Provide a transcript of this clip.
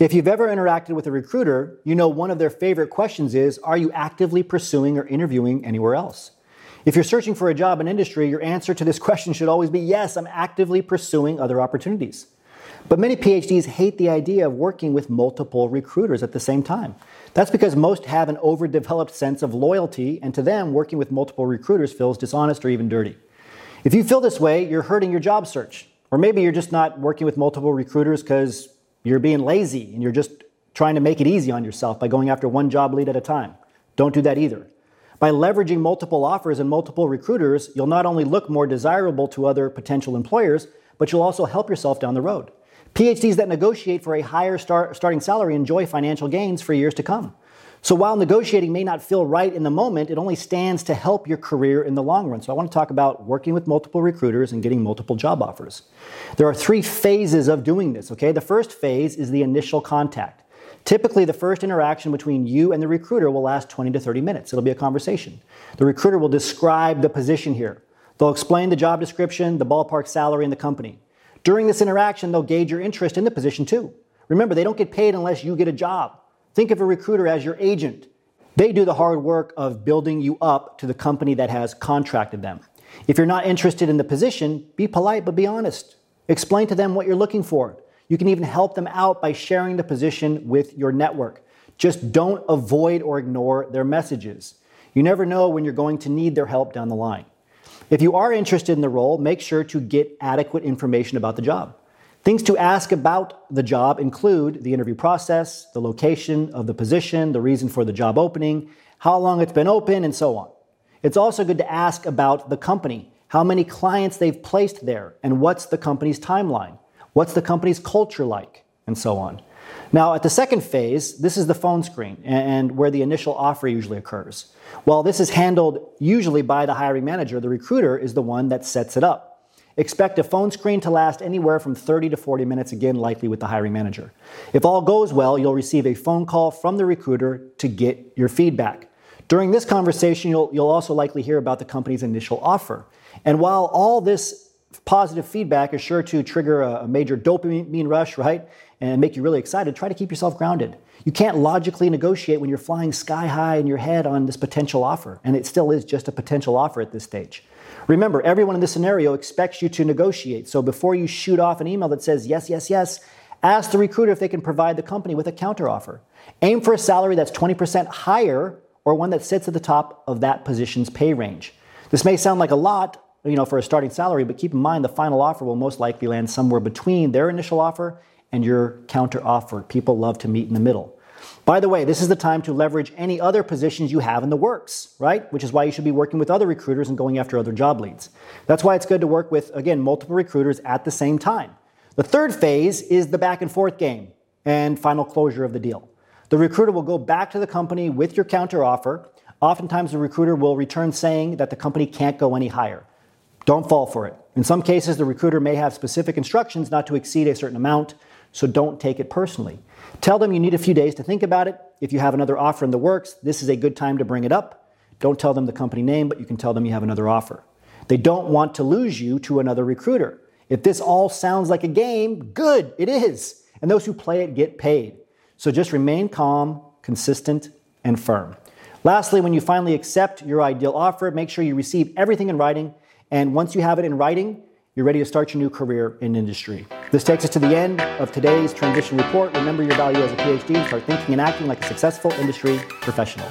If you've ever interacted with a recruiter, you know one of their favorite questions is Are you actively pursuing or interviewing anywhere else? If you're searching for a job in industry, your answer to this question should always be Yes, I'm actively pursuing other opportunities. But many PhDs hate the idea of working with multiple recruiters at the same time. That's because most have an overdeveloped sense of loyalty, and to them, working with multiple recruiters feels dishonest or even dirty. If you feel this way, you're hurting your job search. Or maybe you're just not working with multiple recruiters because you're being lazy and you're just trying to make it easy on yourself by going after one job lead at a time. Don't do that either. By leveraging multiple offers and multiple recruiters, you'll not only look more desirable to other potential employers, but you'll also help yourself down the road. PhDs that negotiate for a higher start, starting salary enjoy financial gains for years to come. So while negotiating may not feel right in the moment, it only stands to help your career in the long run. So I want to talk about working with multiple recruiters and getting multiple job offers. There are three phases of doing this, okay? The first phase is the initial contact. Typically, the first interaction between you and the recruiter will last 20 to 30 minutes. It'll be a conversation. The recruiter will describe the position here. They'll explain the job description, the ballpark salary, and the company. During this interaction, they'll gauge your interest in the position too. Remember, they don't get paid unless you get a job. Think of a recruiter as your agent. They do the hard work of building you up to the company that has contracted them. If you're not interested in the position, be polite but be honest. Explain to them what you're looking for. You can even help them out by sharing the position with your network. Just don't avoid or ignore their messages. You never know when you're going to need their help down the line. If you are interested in the role, make sure to get adequate information about the job. Things to ask about the job include the interview process, the location of the position, the reason for the job opening, how long it's been open, and so on. It's also good to ask about the company, how many clients they've placed there, and what's the company's timeline, what's the company's culture like, and so on. Now, at the second phase, this is the phone screen and where the initial offer usually occurs. While this is handled usually by the hiring manager, the recruiter is the one that sets it up. Expect a phone screen to last anywhere from 30 to 40 minutes, again, likely with the hiring manager. If all goes well, you'll receive a phone call from the recruiter to get your feedback. During this conversation, you'll, you'll also likely hear about the company's initial offer. And while all this positive feedback is sure to trigger a, a major dopamine rush, right? And make you really excited, try to keep yourself grounded. You can't logically negotiate when you're flying sky high in your head on this potential offer, and it still is just a potential offer at this stage. Remember, everyone in this scenario expects you to negotiate. So before you shoot off an email that says yes, yes, yes, ask the recruiter if they can provide the company with a counteroffer. Aim for a salary that's 20% higher or one that sits at the top of that position's pay range. This may sound like a lot, you know, for a starting salary, but keep in mind the final offer will most likely land somewhere between their initial offer and your counter offer. People love to meet in the middle. By the way, this is the time to leverage any other positions you have in the works, right? Which is why you should be working with other recruiters and going after other job leads. That's why it's good to work with, again, multiple recruiters at the same time. The third phase is the back and forth game and final closure of the deal. The recruiter will go back to the company with your counter offer. Oftentimes, the recruiter will return saying that the company can't go any higher. Don't fall for it. In some cases, the recruiter may have specific instructions not to exceed a certain amount, so don't take it personally. Tell them you need a few days to think about it. If you have another offer in the works, this is a good time to bring it up. Don't tell them the company name, but you can tell them you have another offer. They don't want to lose you to another recruiter. If this all sounds like a game, good, it is. And those who play it get paid. So just remain calm, consistent, and firm. Lastly, when you finally accept your ideal offer, make sure you receive everything in writing. And once you have it in writing, you're ready to start your new career in industry. This takes us to the end of today's transition report. Remember your value as a PhD. And start thinking and acting like a successful industry professional.